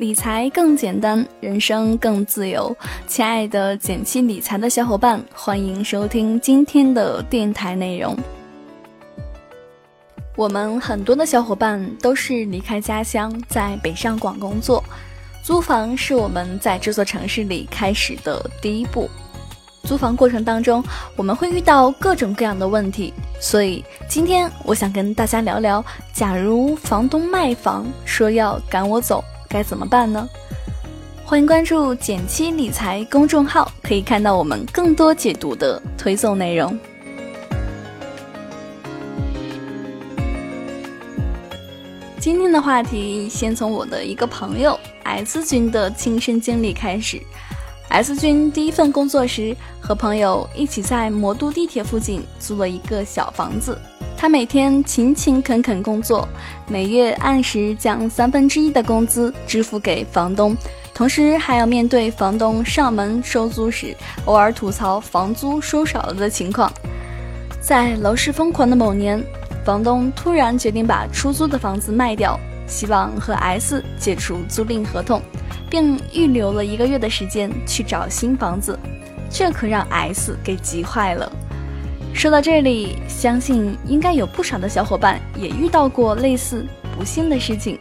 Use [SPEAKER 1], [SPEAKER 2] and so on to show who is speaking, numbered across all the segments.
[SPEAKER 1] 理财更简单，人生更自由。亲爱的减七理财的小伙伴，欢迎收听今天的电台内容。我们很多的小伙伴都是离开家乡，在北上广工作，租房是我们在这座城市里开始的第一步。租房过程当中，我们会遇到各种各样的问题，所以今天我想跟大家聊聊，假如房东卖房说要赶我走。该怎么办呢？欢迎关注“减七理财”公众号，可以看到我们更多解读的推送内容。今天的话题，先从我的一个朋友 S 君的亲身经历开始。S 君第一份工作时，和朋友一起在魔都地铁附近租了一个小房子。他每天勤勤恳恳工作，每月按时将三分之一的工资支付给房东，同时还要面对房东上门收租时偶尔吐槽房租收少了的情况。在楼市疯狂的某年，房东突然决定把出租的房子卖掉，希望和 S 解除租赁合同，并预留了一个月的时间去找新房子，这可让 S 给急坏了。说到这里，相信应该有不少的小伙伴也遇到过类似不幸的事情。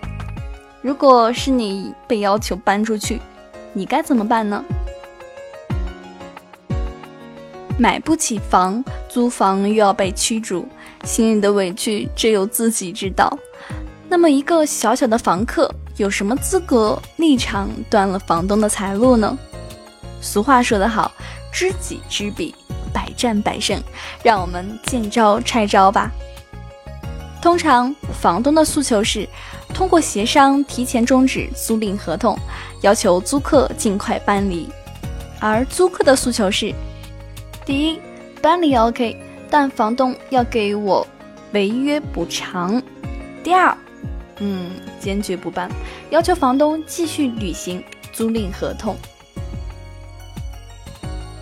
[SPEAKER 1] 如果是你被要求搬出去，你该怎么办呢？买不起房，租房又要被驱逐，心里的委屈只有自己知道。那么，一个小小的房客有什么资格立场断了房东的财路呢？俗话说得好，知己知彼。百战百胜，让我们见招拆招吧。通常，房东的诉求是通过协商提前终止租赁合同，要求租客尽快搬离；而租客的诉求是：第一，搬离 OK，但房东要给我违约补偿；第二，嗯，坚决不搬，要求房东继续履行租赁合同。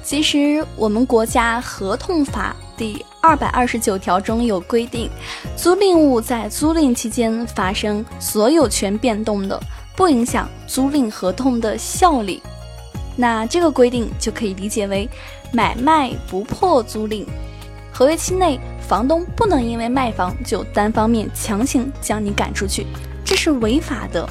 [SPEAKER 1] 其实，我们国家合同法第二百二十九条中有规定，租赁物在租赁期间发生所有权变动的，不影响租赁合同的效力。那这个规定就可以理解为，买卖不破租赁，合约期内房东不能因为卖房就单方面强行将你赶出去，这是违法的。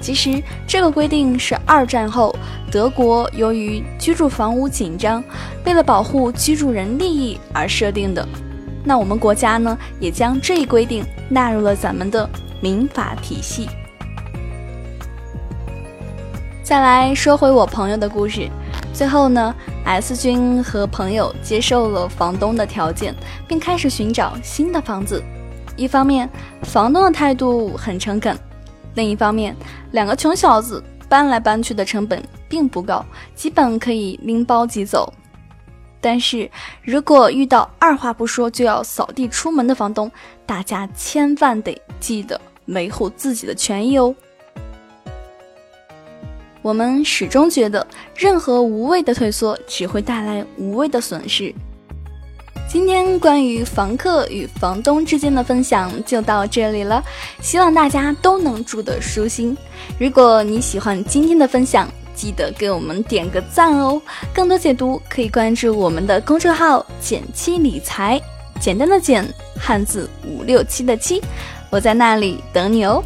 [SPEAKER 1] 其实，这个规定是二战后德国由于居住房屋紧张，为了保护居住人利益而设定的。那我们国家呢，也将这一规定纳入了咱们的民法体系。再来说回我朋友的故事，最后呢，S 君和朋友接受了房东的条件，并开始寻找新的房子。一方面，房东的态度很诚恳。另一方面，两个穷小子搬来搬去的成本并不高，基本可以拎包即走。但是如果遇到二话不说就要扫地出门的房东，大家千万得记得维护自己的权益哦。我们始终觉得，任何无谓的退缩只会带来无谓的损失。今天关于房客与房东之间的分享就到这里了，希望大家都能住得舒心。如果你喜欢今天的分享，记得给我们点个赞哦。更多解读可以关注我们的公众号“简七理财”，简单的简，汉字五六七的七，我在那里等你哦。